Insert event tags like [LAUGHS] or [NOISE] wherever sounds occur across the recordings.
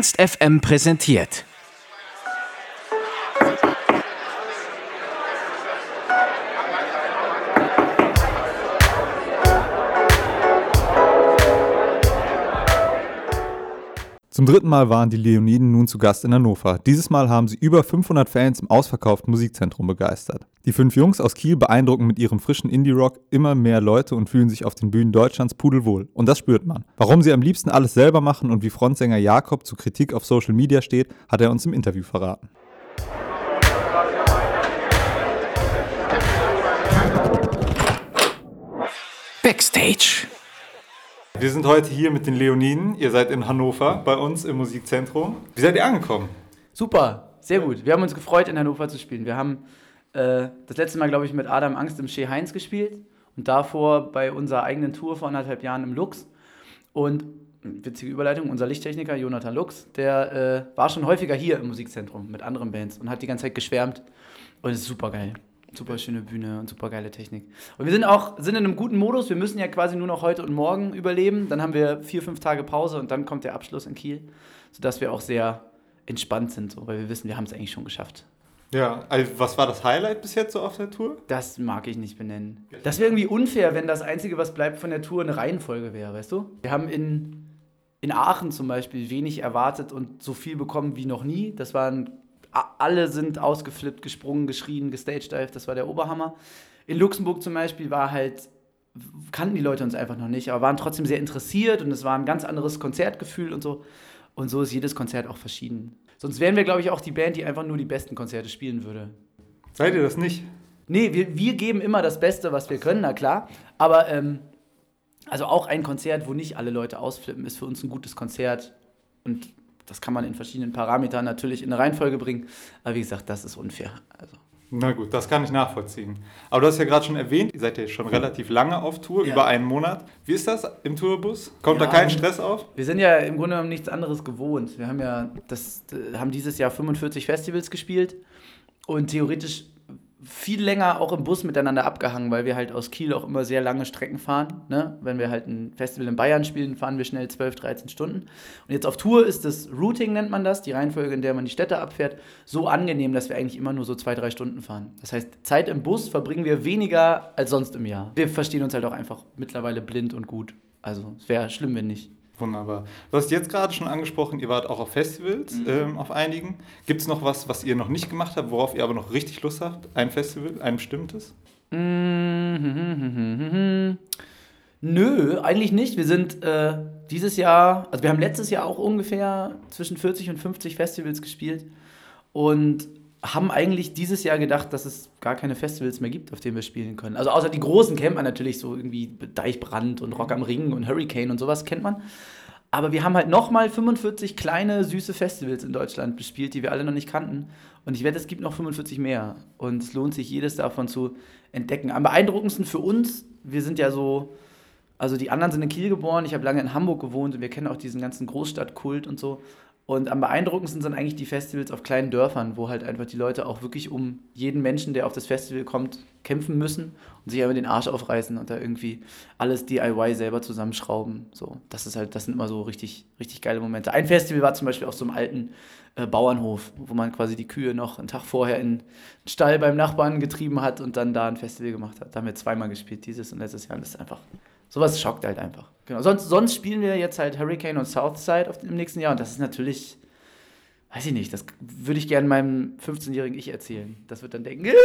Ernst FM präsentiert. Zum dritten Mal waren die Leoniden nun zu Gast in Hannover. Dieses Mal haben sie über 500 Fans im ausverkauften Musikzentrum begeistert. Die fünf Jungs aus Kiel beeindrucken mit ihrem frischen Indie-Rock immer mehr Leute und fühlen sich auf den Bühnen Deutschlands pudelwohl. Und das spürt man. Warum sie am liebsten alles selber machen und wie Frontsänger Jakob zu Kritik auf Social Media steht, hat er uns im Interview verraten. Backstage. Wir sind heute hier mit den Leoniden. Ihr seid in Hannover bei uns im Musikzentrum. Wie seid ihr angekommen? Super, sehr gut. Wir haben uns gefreut, in Hannover zu spielen. Wir haben äh, das letzte Mal, glaube ich, mit Adam Angst im Shea Heinz gespielt und davor bei unserer eigenen Tour vor anderthalb Jahren im Lux. Und witzige Überleitung, unser Lichttechniker Jonathan Lux, der äh, war schon häufiger hier im Musikzentrum mit anderen Bands und hat die ganze Zeit geschwärmt. Und es ist super geil. Super schöne Bühne und super geile Technik. Und wir sind auch sind in einem guten Modus. Wir müssen ja quasi nur noch heute und morgen überleben. Dann haben wir vier, fünf Tage Pause und dann kommt der Abschluss in Kiel, sodass wir auch sehr entspannt sind, so, weil wir wissen, wir haben es eigentlich schon geschafft. Ja, also was war das Highlight bis jetzt so auf der Tour? Das mag ich nicht benennen. Das wäre irgendwie unfair, wenn das Einzige, was bleibt von der Tour, eine Reihenfolge wäre, weißt du? Wir haben in, in Aachen zum Beispiel wenig erwartet und so viel bekommen wie noch nie. Das waren alle sind ausgeflippt, gesprungen, geschrien, gestagedived, das war der Oberhammer. In Luxemburg zum Beispiel war halt, kannten die Leute uns einfach noch nicht, aber waren trotzdem sehr interessiert und es war ein ganz anderes Konzertgefühl und so. Und so ist jedes Konzert auch verschieden. Sonst wären wir, glaube ich, auch die Band, die einfach nur die besten Konzerte spielen würde. Seid ihr das nicht? Nee, wir, wir geben immer das Beste, was wir können, na klar. Aber ähm, also auch ein Konzert, wo nicht alle Leute ausflippen, ist für uns ein gutes Konzert. Und das kann man in verschiedenen Parametern natürlich in eine Reihenfolge bringen. Aber wie gesagt, das ist unfair. Also. Na gut, das kann ich nachvollziehen. Aber du hast ja gerade schon erwähnt, ihr seid ja schon relativ lange auf Tour, ja. über einen Monat. Wie ist das im Tourbus? Kommt ja, da kein Stress auf? Wir sind ja im Grunde genommen nichts anderes gewohnt. Wir haben ja das, haben dieses Jahr 45 Festivals gespielt und theoretisch viel länger auch im Bus miteinander abgehangen, weil wir halt aus Kiel auch immer sehr lange Strecken fahren. Ne? Wenn wir halt ein Festival in Bayern spielen, fahren wir schnell 12, 13 Stunden. Und jetzt auf Tour ist das Routing, nennt man das, die Reihenfolge, in der man die Städte abfährt, so angenehm, dass wir eigentlich immer nur so zwei, drei Stunden fahren. Das heißt, Zeit im Bus verbringen wir weniger als sonst im Jahr. Wir verstehen uns halt auch einfach mittlerweile blind und gut. Also es wäre schlimm, wenn nicht. Wunderbar. Du hast jetzt gerade schon angesprochen, ihr wart auch auf Festivals, mhm. ähm, auf einigen. Gibt es noch was, was ihr noch nicht gemacht habt, worauf ihr aber noch richtig Lust habt? Ein Festival, ein bestimmtes? Mhm. Nö, eigentlich nicht. Wir sind äh, dieses Jahr, also wir haben letztes Jahr auch ungefähr zwischen 40 und 50 Festivals gespielt und haben eigentlich dieses Jahr gedacht, dass es gar keine Festivals mehr gibt, auf denen wir spielen können. Also außer die großen kennt man natürlich so irgendwie Deichbrand und Rock am Ring und Hurricane und sowas kennt man. Aber wir haben halt nochmal 45 kleine, süße Festivals in Deutschland bespielt, die wir alle noch nicht kannten. Und ich wette, es gibt noch 45 mehr. Und es lohnt sich, jedes davon zu entdecken. Am beeindruckendsten für uns, wir sind ja so, also die anderen sind in Kiel geboren, ich habe lange in Hamburg gewohnt und wir kennen auch diesen ganzen Großstadtkult und so. Und am beeindruckendsten sind eigentlich die Festivals auf kleinen Dörfern, wo halt einfach die Leute auch wirklich um jeden Menschen, der auf das Festival kommt, kämpfen müssen und sich einfach den Arsch aufreißen und da irgendwie alles DIY selber zusammenschrauben. So, das ist halt, das sind immer so richtig, richtig geile Momente. Ein Festival war zum Beispiel auf so einem alten äh, Bauernhof, wo man quasi die Kühe noch einen Tag vorher in den Stall beim Nachbarn getrieben hat und dann da ein Festival gemacht hat. Da haben wir zweimal gespielt, dieses und letztes Jahr. Und das ist einfach sowas schockt halt einfach. Genau. Sonst, sonst spielen wir jetzt halt Hurricane und Southside auf, im nächsten Jahr und das ist natürlich, weiß ich nicht, das würde ich gerne meinem 15-jährigen Ich erzählen. Das wird dann denken. [LAUGHS]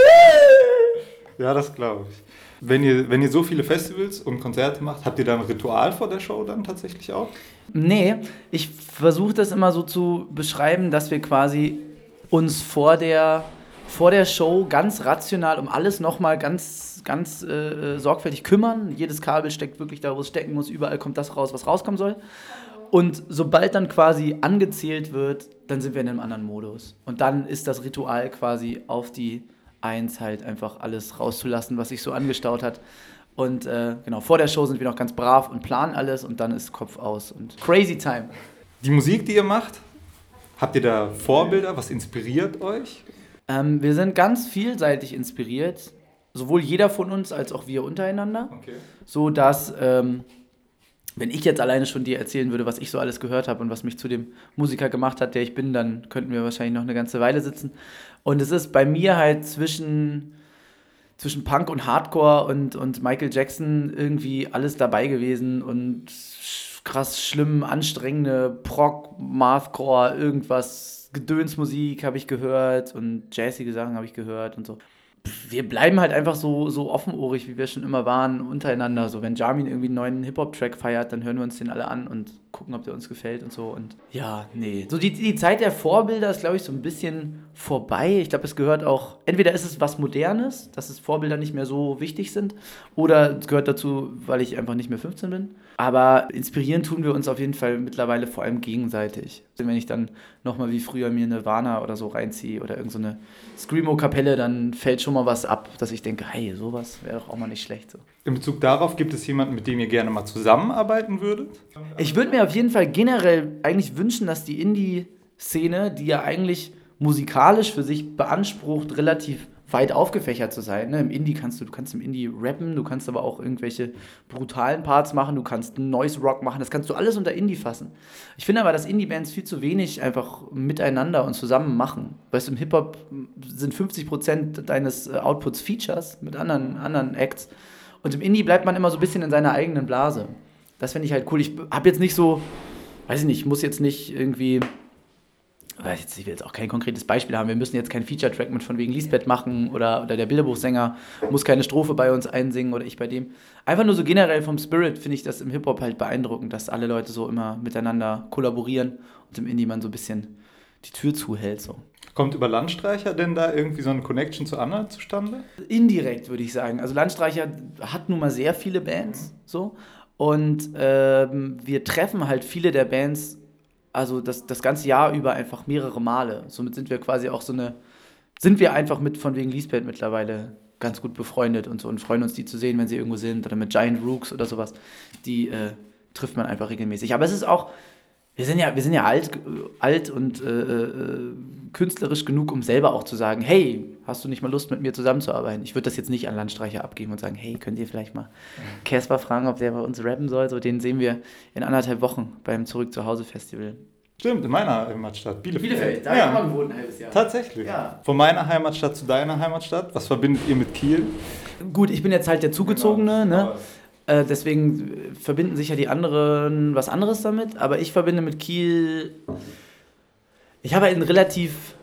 Ja, das glaube ich. Wenn ihr, wenn ihr so viele Festivals und Konzerte macht, habt ihr da ein Ritual vor der Show dann tatsächlich auch? Nee, ich versuche das immer so zu beschreiben, dass wir quasi uns vor der, vor der Show ganz rational um alles nochmal ganz ganz äh, sorgfältig kümmern. Jedes Kabel steckt wirklich da, wo es stecken muss. Überall kommt das raus, was rauskommen soll. Und sobald dann quasi angezählt wird, dann sind wir in einem anderen Modus. Und dann ist das Ritual quasi auf die Eins halt einfach alles rauszulassen, was sich so angestaut hat. Und äh, genau, vor der Show sind wir noch ganz brav und planen alles und dann ist Kopf aus und crazy time. Die Musik, die ihr macht, habt ihr da Vorbilder? Was inspiriert euch? Ähm, wir sind ganz vielseitig inspiriert sowohl jeder von uns als auch wir untereinander. Okay. So dass ähm, wenn ich jetzt alleine schon dir erzählen würde, was ich so alles gehört habe und was mich zu dem Musiker gemacht hat, der ich bin, dann könnten wir wahrscheinlich noch eine ganze Weile sitzen. Und es ist bei mir halt zwischen, zwischen Punk und Hardcore und, und Michael Jackson irgendwie alles dabei gewesen und krass schlimm, anstrengende Prog, Mathcore, irgendwas, Gedönsmusik habe ich gehört und jazzige Sachen habe ich gehört und so wir bleiben halt einfach so, so offenohrig, wie wir schon immer waren, untereinander. So, wenn Jamin irgendwie einen neuen Hip-Hop-Track feiert, dann hören wir uns den alle an und gucken, ob der uns gefällt und so. Und ja, nee. So die, die Zeit der Vorbilder ist, glaube ich, so ein bisschen vorbei. Ich glaube, es gehört auch, entweder ist es was Modernes, dass es Vorbilder nicht mehr so wichtig sind, oder es gehört dazu, weil ich einfach nicht mehr 15 bin. Aber inspirieren tun wir uns auf jeden Fall mittlerweile vor allem gegenseitig. Wenn ich dann nochmal wie früher mir eine Warner oder so reinziehe oder irgendeine so Screamo-Kapelle, dann fällt schon mal was ab, dass ich denke, hey, sowas wäre doch auch mal nicht schlecht. So. In Bezug darauf, gibt es jemanden, mit dem ihr gerne mal zusammenarbeiten würdet? Ich würde mir auf jeden Fall generell eigentlich wünschen, dass die Indie-Szene, die ja eigentlich musikalisch für sich beansprucht, relativ weit aufgefächert zu sein. Ne? Im Indie kannst du, du kannst im Indie rappen, du kannst aber auch irgendwelche brutalen Parts machen, du kannst Noise Rock machen, das kannst du alles unter Indie fassen. Ich finde aber, dass Indie-Bands viel zu wenig einfach miteinander und zusammen machen. Weißt du, im Hip-Hop sind 50% deines äh, Outputs Features mit anderen, anderen Acts und im Indie bleibt man immer so ein bisschen in seiner eigenen Blase. Das finde ich halt cool. Ich habe jetzt nicht so, weiß ich nicht, ich muss jetzt nicht irgendwie ich will jetzt auch kein konkretes Beispiel haben, wir müssen jetzt kein Feature-Track mit von wegen Lisbeth machen oder, oder der Bilderbuchsänger muss keine Strophe bei uns einsingen oder ich bei dem. Einfach nur so generell vom Spirit finde ich das im Hip-Hop halt beeindruckend, dass alle Leute so immer miteinander kollaborieren und im Indie man so ein bisschen die Tür zuhält. So. Kommt über Landstreicher denn da irgendwie so eine Connection zu anderen zustande? Indirekt würde ich sagen. Also Landstreicher hat nun mal sehr viele Bands so und ähm, wir treffen halt viele der Bands also das, das ganze Jahr über einfach mehrere Male. Somit sind wir quasi auch so eine, sind wir einfach mit von wegen Lisbeth mittlerweile ganz gut befreundet und so und freuen uns, die zu sehen, wenn sie irgendwo sind oder mit Giant Rooks oder sowas. Die äh, trifft man einfach regelmäßig. Aber es ist auch, wir sind ja, wir sind ja alt, alt und äh, äh, künstlerisch genug, um selber auch zu sagen, hey, hast du nicht mal Lust, mit mir zusammenzuarbeiten? Ich würde das jetzt nicht an Landstreicher abgeben und sagen, hey, könnt ihr vielleicht mal Casper fragen, ob der bei uns rappen soll? So, den sehen wir in anderthalb Wochen beim Zurück zu Hause Festival. Stimmt, in meiner Heimatstadt, Bielefeld. Bielefeld, da ja. habe ich mal gewohnt ein halbes Jahr. Tatsächlich. Ja. Von meiner Heimatstadt zu deiner Heimatstadt. Was verbindet ihr mit Kiel? Gut, ich bin jetzt halt der Zugezogene, genau. ne? Äh, deswegen verbinden sich ja die anderen was anderes damit. Aber ich verbinde mit Kiel. Ich habe ein relativ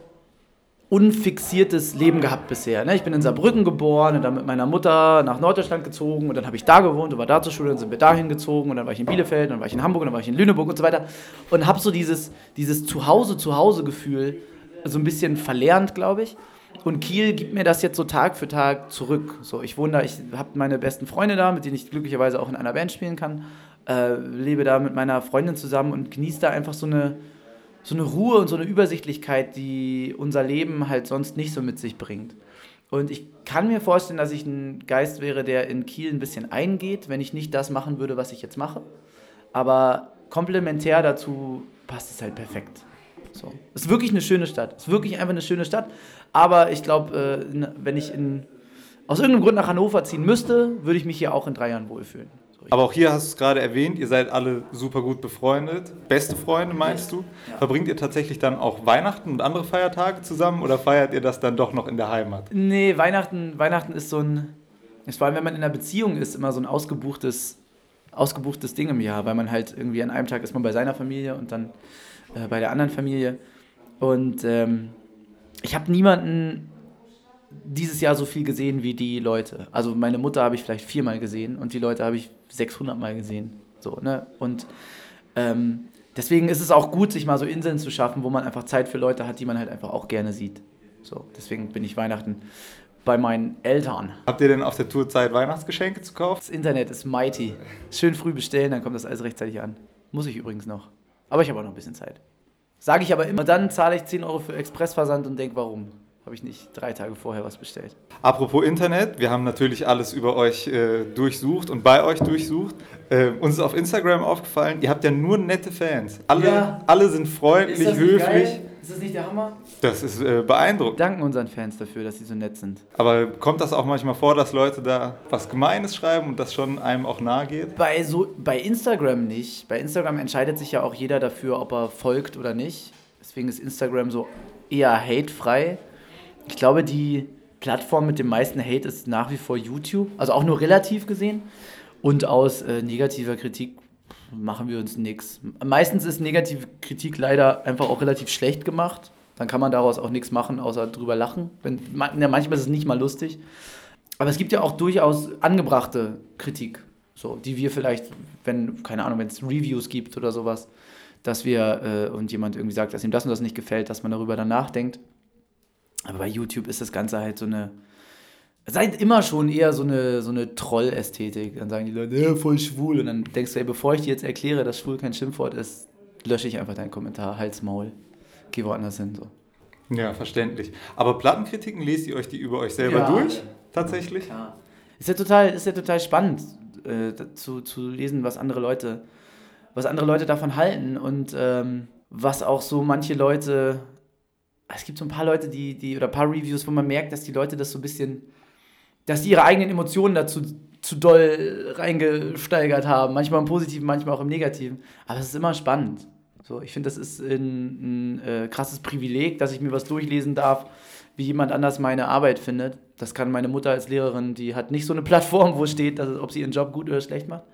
unfixiertes Leben gehabt bisher. Ne? Ich bin in Saarbrücken geboren und dann mit meiner Mutter nach Norddeutschland gezogen und dann habe ich da gewohnt und war da zur Schule, dann sind wir dahin gezogen und dann war ich in Bielefeld, dann war ich in Hamburg, dann war ich in Lüneburg und so weiter und habe so dieses, dieses Zuhause-Zuhause-Gefühl so ein bisschen verlernt, glaube ich. Und Kiel gibt mir das jetzt so Tag für Tag zurück. So, ich wohne da, ich habe meine besten Freunde da, mit denen ich glücklicherweise auch in einer Band spielen kann. Äh, lebe da mit meiner Freundin zusammen und genieße da einfach so eine, so eine Ruhe und so eine Übersichtlichkeit, die unser Leben halt sonst nicht so mit sich bringt. Und ich kann mir vorstellen, dass ich ein Geist wäre, der in Kiel ein bisschen eingeht, wenn ich nicht das machen würde, was ich jetzt mache. Aber komplementär dazu passt es halt perfekt. So. Ist wirklich eine schöne Stadt. Ist wirklich einfach eine schöne Stadt. Aber ich glaube, äh, wenn ich in, aus irgendeinem Grund nach Hannover ziehen müsste, würde ich mich hier auch in drei Jahren wohlfühlen. Aber auch hier hast du es gerade erwähnt, ihr seid alle super gut befreundet. Beste Freunde meinst du? Verbringt ihr tatsächlich dann auch Weihnachten und andere Feiertage zusammen oder feiert ihr das dann doch noch in der Heimat? Nee, Weihnachten, Weihnachten ist so ein, vor allem wenn man in einer Beziehung ist, immer so ein ausgebuchtes, ausgebuchtes Ding im Jahr, weil man halt irgendwie an einem Tag ist man bei seiner Familie und dann äh, bei der anderen Familie. Und ähm, ich habe niemanden dieses Jahr so viel gesehen wie die Leute. Also meine Mutter habe ich vielleicht viermal gesehen und die Leute habe ich 600 Mal gesehen. So, ne? Und ähm, deswegen ist es auch gut, sich mal so Inseln zu schaffen, wo man einfach Zeit für Leute hat, die man halt einfach auch gerne sieht. So, deswegen bin ich Weihnachten bei meinen Eltern. Habt ihr denn auf der Tour Zeit, Weihnachtsgeschenke zu kaufen? Das Internet ist mighty. Schön früh bestellen, dann kommt das alles rechtzeitig an. Muss ich übrigens noch. Aber ich habe auch noch ein bisschen Zeit. Sage ich aber immer, dann zahle ich 10 Euro für Expressversand und denke, warum? Habe ich nicht drei Tage vorher was bestellt. Apropos Internet, wir haben natürlich alles über euch äh, durchsucht und bei euch durchsucht. Äh, uns ist auf Instagram aufgefallen, ihr habt ja nur nette Fans. Alle, ja. alle sind freundlich, höflich. Ist das nicht der Hammer? Das ist äh, beeindruckend. Wir danken unseren Fans dafür, dass sie so nett sind. Aber kommt das auch manchmal vor, dass Leute da was Gemeines schreiben und das schon einem auch nahe geht? Bei, so, bei Instagram nicht. Bei Instagram entscheidet sich ja auch jeder dafür, ob er folgt oder nicht. Deswegen ist Instagram so eher hatefrei. Ich glaube, die Plattform mit dem meisten Hate ist nach wie vor YouTube. Also auch nur relativ gesehen. Und aus äh, negativer Kritik machen wir uns nichts. Meistens ist negative Kritik leider einfach auch relativ schlecht gemacht. Dann kann man daraus auch nichts machen, außer drüber lachen. Wenn, ja, manchmal ist es nicht mal lustig. Aber es gibt ja auch durchaus angebrachte Kritik, so, die wir vielleicht, wenn, keine Ahnung, wenn es Reviews gibt oder sowas, dass wir äh, und jemand irgendwie sagt, dass ihm das und das nicht gefällt, dass man darüber dann nachdenkt. Aber bei YouTube ist das Ganze halt so eine, seid immer schon eher so eine, so eine Troll-Ästhetik. Dann sagen die Leute, ja, voll schwul. Und dann denkst du, ey, bevor ich dir jetzt erkläre, dass schwul kein Schimpfwort ist, lösche ich einfach deinen Kommentar, Hals, Maul. Geh woanders hin. So. Ja, verständlich. Aber Plattenkritiken, lest ihr euch die über euch selber Ja. durch? Tatsächlich? Ja. Ist ja total, ist ja total spannend äh, zu, zu lesen, was andere Leute, was andere Leute davon halten und ähm, was auch so manche Leute. Es gibt so ein paar Leute, die, die, oder ein paar Reviews, wo man merkt, dass die Leute das so ein bisschen, dass die ihre eigenen Emotionen dazu zu doll reingesteigert haben. Manchmal im Positiven, manchmal auch im Negativen. Aber es ist immer spannend. So, ich finde, das ist ein, ein äh, krasses Privileg, dass ich mir was durchlesen darf, wie jemand anders meine Arbeit findet. Das kann meine Mutter als Lehrerin, die hat nicht so eine Plattform, wo steht, dass, ob sie ihren Job gut oder schlecht macht.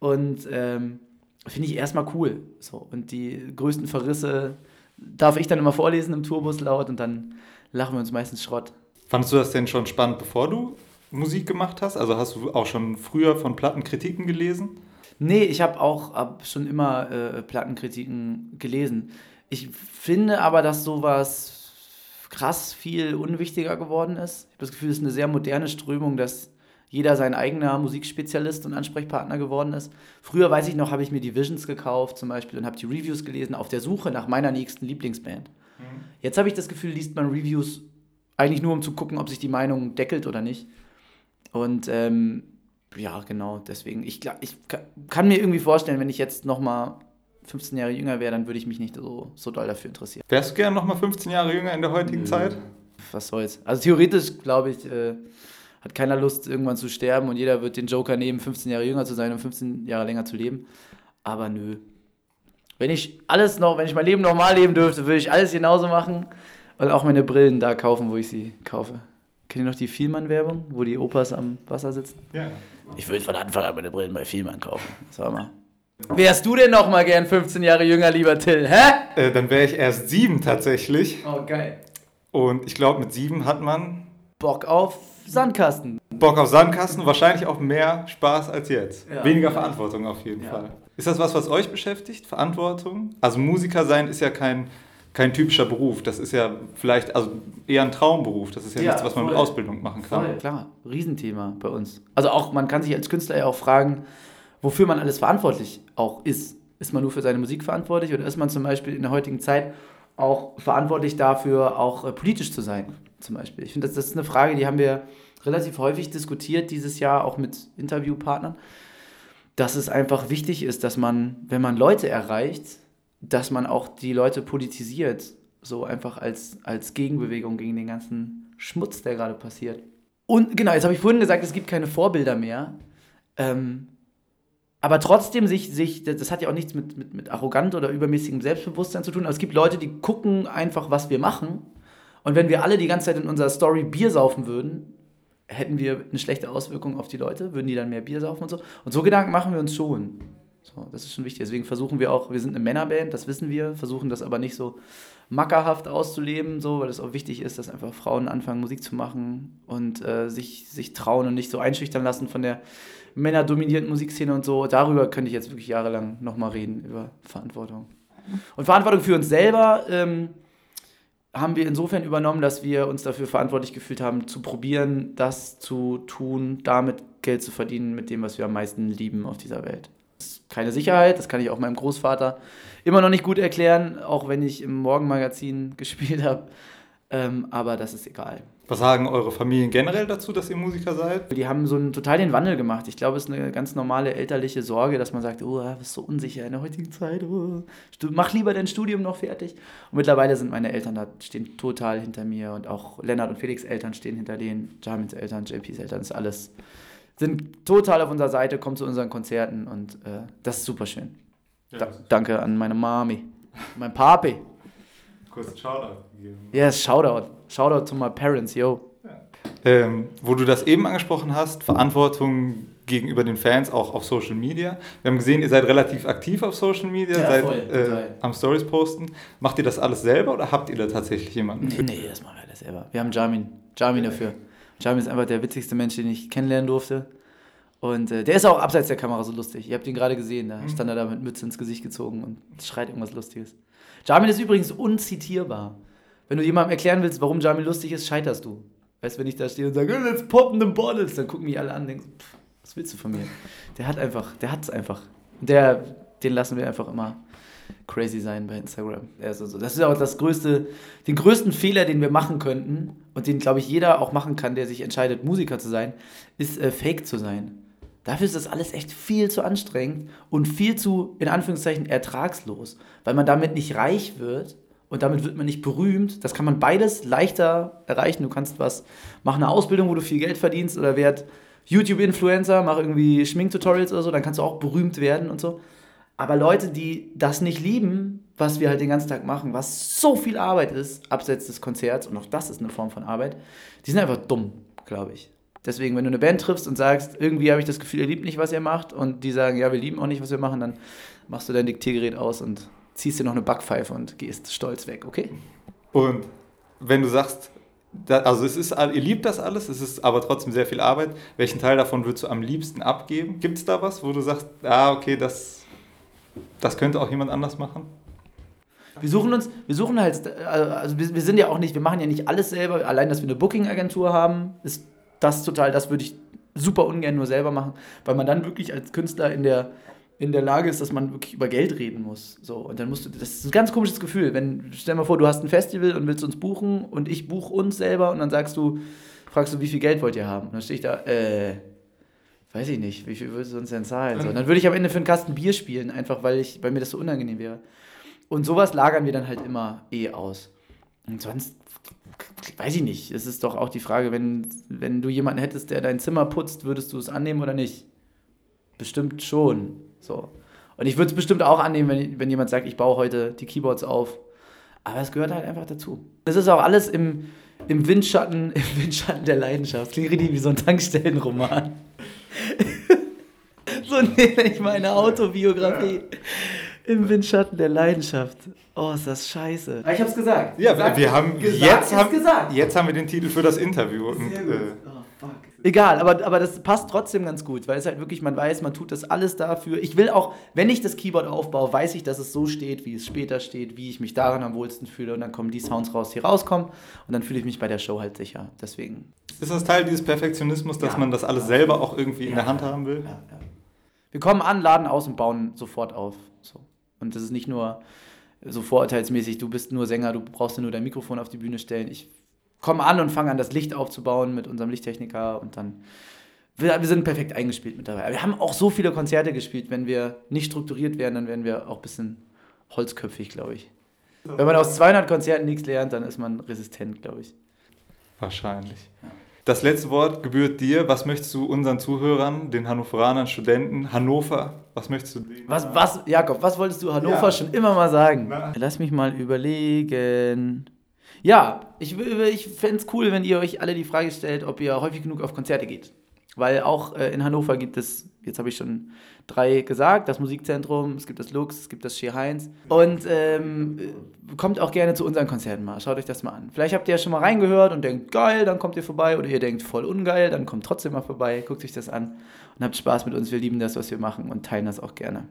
Und ähm, finde ich erstmal cool. So, und die größten Verrisse darf ich dann immer vorlesen im Tourbus laut und dann lachen wir uns meistens Schrott. Fandest du das denn schon spannend, bevor du Musik gemacht hast? Also hast du auch schon früher von Plattenkritiken gelesen? Nee, ich habe auch hab schon immer äh, Plattenkritiken gelesen. Ich finde aber, dass sowas krass viel unwichtiger geworden ist. Ich habe das Gefühl, es ist eine sehr moderne Strömung, dass jeder sein eigener Musikspezialist und Ansprechpartner geworden ist. Früher, weiß ich noch, habe ich mir die Visions gekauft zum Beispiel und habe die Reviews gelesen auf der Suche nach meiner nächsten Lieblingsband. Jetzt habe ich das Gefühl, liest man Reviews eigentlich nur, um zu gucken, ob sich die Meinung deckelt oder nicht. Und ähm, ja, genau, deswegen. Ich, ich ka- kann mir irgendwie vorstellen, wenn ich jetzt noch mal 15 Jahre jünger wäre, dann würde ich mich nicht so, so doll dafür interessieren. Wärst du gern noch mal 15 Jahre jünger in der heutigen Zeit? Was soll's. Also theoretisch, glaube ich, äh, hat keiner Lust, irgendwann zu sterben und jeder wird den Joker nehmen, 15 Jahre jünger zu sein und 15 Jahre länger zu leben. Aber nö. Wenn ich alles noch, wenn ich mein Leben normal leben dürfte, würde ich alles genauso machen und auch meine Brillen da kaufen, wo ich sie kaufe. Kennt ihr noch die Vielmann-Werbung, wo die Opas am Wasser sitzen? Ja. Ich würde von Anfang an meine Brillen bei Vielmann kaufen. Sag mal. Wärst du denn noch mal gern 15 Jahre jünger, lieber Till? Hä? Äh, dann wäre ich erst sieben tatsächlich. Oh, geil. Und ich glaube, mit sieben hat man Bock auf Sandkasten. Bock auf Sandkasten, wahrscheinlich auch mehr Spaß als jetzt. Ja. Weniger Verantwortung auf jeden Ja. Fall. Ist das was, was euch beschäftigt? Verantwortung? Also Musiker sein ist ja kein, kein typischer Beruf. Das ist ja vielleicht also eher ein Traumberuf. Das ist ja, Ja, nichts, was man mit voll. Ausbildung machen kann. Voll, klar. Riesenthema bei uns. Also auch, man kann sich als Künstler ja auch fragen, wofür man alles verantwortlich auch ist. Ist man nur für seine Musik verantwortlich oder ist man zum Beispiel in der heutigen Zeit auch verantwortlich dafür, auch äh, politisch zu sein? Zum Beispiel. Ich finde, das, das ist eine Frage, die haben wir relativ häufig diskutiert dieses Jahr, auch mit Interviewpartnern, dass es einfach wichtig ist, dass man, wenn man Leute erreicht, dass man auch die Leute politisiert. So einfach als, als Gegenbewegung gegen den ganzen Schmutz, der gerade passiert. Und genau, jetzt habe ich vorhin gesagt, es gibt keine Vorbilder mehr. Ähm, aber trotzdem sich, sich, das hat ja auch nichts mit, mit, mit arrogant oder übermäßigem Selbstbewusstsein zu tun, aber es gibt Leute, die gucken einfach, was wir machen. Und wenn wir alle die ganze Zeit in unserer Story Bier saufen würden, hätten wir eine schlechte Auswirkung auf die Leute, würden die dann mehr Bier saufen und so. Und so Gedanken machen wir uns schon. So, das ist schon wichtig. Deswegen versuchen wir auch, wir sind eine Männerband, das wissen wir, versuchen das aber nicht so mackerhaft auszuleben, so, weil es auch wichtig ist, dass einfach Frauen anfangen, Musik zu machen und äh, sich, sich trauen und nicht so einschüchtern lassen von der männerdominierten Musikszene und so. Darüber könnte ich jetzt wirklich jahrelang nochmal reden, über Verantwortung. Und Verantwortung für uns selber ähm, haben wir insofern übernommen, dass wir uns dafür verantwortlich gefühlt haben, zu probieren, das zu tun, damit Geld zu verdienen mit dem, was wir am meisten lieben auf dieser Welt. Das ist keine Sicherheit, das kann ich auch meinem Großvater immer noch nicht gut erklären, auch wenn ich im Morgenmagazin [LAUGHS] gespielt habe. Ähm, aber das ist egal. Was sagen eure Familien generell dazu, dass ihr Musiker seid? Die haben so einen total den Wandel gemacht. Ich glaube, es ist eine ganz normale elterliche Sorge, dass man sagt, oh, bist so unsicher in der heutigen Zeit. Oh. Mach lieber dein Studium noch fertig. Und mittlerweile sind meine Eltern da, stehen total hinter mir und auch Lennart und Felix Eltern stehen hinter denen, Jamins Eltern, JPs Eltern, ist alles, sind total auf unserer Seite, kommen zu unseren Konzerten und äh, das ist super schön. Da, danke an meine Mami, mein Papi. Kurz Shoutout gegeben. Yes, Shoutout. Shoutout to my parents, yo. Ähm, wo du das eben angesprochen hast, Verantwortung gegenüber den Fans auch auf Social Media. Wir haben gesehen, ihr seid relativ aktiv auf Social Media, Ja, seid voll, äh, am Stories posten. Macht ihr das alles selber oder habt ihr da tatsächlich jemanden? Nee, nee, das machen wir alles selber. Wir haben Jamin. Jamin dafür. Jamin ist einfach der witzigste Mensch, den ich kennenlernen durfte. Und äh, der ist auch abseits der Kamera so lustig. Ihr habt ihn gerade gesehen, da stand er da mit Mütze ins Gesicht gezogen und schreit irgendwas Lustiges. Jamin ist übrigens unzitierbar. Wenn du jemandem erklären willst, warum Jamin lustig ist, scheiterst du. Weißt du, wenn ich da stehe und sage, let's pop the bottles, dann gucken mich alle an und denken, so, pff, was willst du von mir? Der hat einfach, der hat's einfach. Der, den lassen wir einfach immer crazy sein bei Instagram. Also so. Das ist auch das größte, den größten Fehler, den wir machen könnten und den, glaube ich, jeder auch machen kann, der sich entscheidet, Musiker zu sein, ist äh, fake zu sein. Dafür ist das alles echt viel zu anstrengend und viel zu, in Anführungszeichen, ertragslos, weil man damit nicht reich wird und damit wird man nicht berühmt. Das kann man beides leichter erreichen. Du kannst was, mach eine Ausbildung, wo du viel Geld verdienst oder werd YouTube-Influencer, mach irgendwie Schminktutorials oder so, dann kannst du auch berühmt werden und so. Aber Leute, die das nicht lieben, was wir halt den ganzen Tag machen, was so viel Arbeit ist, abseits des Konzerts, und auch das ist eine Form von Arbeit, die sind einfach dumm, glaube ich. Deswegen, wenn du eine Band triffst und sagst, irgendwie habe ich das Gefühl, ihr liebt nicht, was ihr macht, und die sagen, ja, wir lieben auch nicht, was wir machen, dann machst du dein Diktiergerät aus und ziehst dir noch eine Backpfeife und gehst stolz weg, okay? Und wenn du sagst, also es ist, ihr liebt das alles, es ist aber trotzdem sehr viel Arbeit, welchen Teil davon würdest du am liebsten abgeben? Gibt es da was, wo du sagst, ah, okay, das, das könnte auch jemand anders machen? Wir suchen uns, wir suchen halt, äh, also wir, wir sind ja auch nicht, wir machen ja nicht alles selber. Allein, dass wir eine Booking-Agentur haben, ist das total, das würde ich super ungern nur selber machen, weil man dann wirklich als Künstler in der, in der Lage ist, dass man wirklich über Geld reden muss. So, und dann musst du, das ist ein ganz komisches Gefühl, wenn, stell dir mal vor, du hast ein Festival und willst uns buchen und ich buche uns selber und dann sagst du, fragst du, wie viel Geld wollt ihr haben? Und dann stehe ich da, äh, weiß ich nicht, wie viel würdest du uns denn zahlen? So, und dann würde ich am Ende für einen Kasten Bier spielen, einfach weil, ich, weil mir das so unangenehm wäre. Und sowas lagern wir dann halt immer eh aus. Und sonst, weiß ich nicht, es ist doch auch die Frage, wenn, wenn du jemanden hättest, der dein Zimmer putzt, würdest du es annehmen oder nicht? Bestimmt schon. So. Und ich würde es bestimmt auch annehmen, wenn, wenn jemand sagt, ich baue heute die Keyboards auf. Aber es gehört halt einfach dazu. Es ist auch alles im, im, Windschatten, [LAUGHS] im Windschatten der Leidenschaft. Klingt richtig wie so ein Tankstellenroman. [LAUGHS] so nenne ich meine Autobiografie. Im Windschatten der Leidenschaft. Oh, ist das scheiße. Ich hab's gesagt. Ja, Gesagt wir haben gesagt jetzt, haben, gesagt. jetzt haben wir den Titel für das Interview. Und, Sehr äh, gut. Oh, fuck. Egal, aber, aber das passt trotzdem ganz gut, weil es halt wirklich, man weiß, man tut das alles dafür. Ich will auch, wenn ich das Keyboard aufbaue, weiß ich, dass es so steht, wie es später steht, wie ich mich daran am wohlsten fühle und dann kommen die Sounds raus, die rauskommen und dann fühle ich mich bei der Show halt sicher. Deswegen. ist das Teil dieses Perfektionismus, dass Ja. man das alles selber auch irgendwie in der Hand haben will? Ja, ja. Wir kommen an, laden aus und bauen sofort auf. So. Und das ist nicht nur so vorurteilsmäßig, du bist nur Sänger, du brauchst nur dein Mikrofon auf die Bühne stellen. Ich komme an und fange an, das Licht aufzubauen mit unserem Lichttechniker und dann. Wir, wir sind perfekt eingespielt mit dabei. Wir haben auch so viele Konzerte gespielt. Wenn wir nicht strukturiert wären, dann wären wir auch ein bisschen holzköpfig, glaube ich. Wenn man aus 200 Konzerten nichts lernt, dann ist man resistent, glaube ich. Wahrscheinlich. Das letzte Wort gebührt dir. Was möchtest du unseren Zuhörern, den Hannoveranern, Studenten, Hannover, was möchtest du denen? Was, was, Jakob, was wolltest du Hannover Ja. schon immer mal sagen? Na. Lass mich mal überlegen. Ja, ich, ich fände es cool, wenn ihr euch alle die Frage stellt, ob ihr häufig genug auf Konzerte geht. Weil auch äh, in Hannover gibt es, jetzt habe ich schon drei gesagt, das Musikzentrum, es gibt das Lux, es gibt das Ski Heinz. Und ähm, äh, kommt auch gerne zu unseren Konzerten mal. Schaut euch das mal an. Vielleicht habt ihr ja schon mal reingehört und denkt, geil, dann kommt ihr vorbei. Oder ihr denkt, voll ungeil, dann kommt trotzdem mal vorbei. Guckt euch das an und habt Spaß mit uns. Wir lieben das, was wir machen und teilen das auch gerne.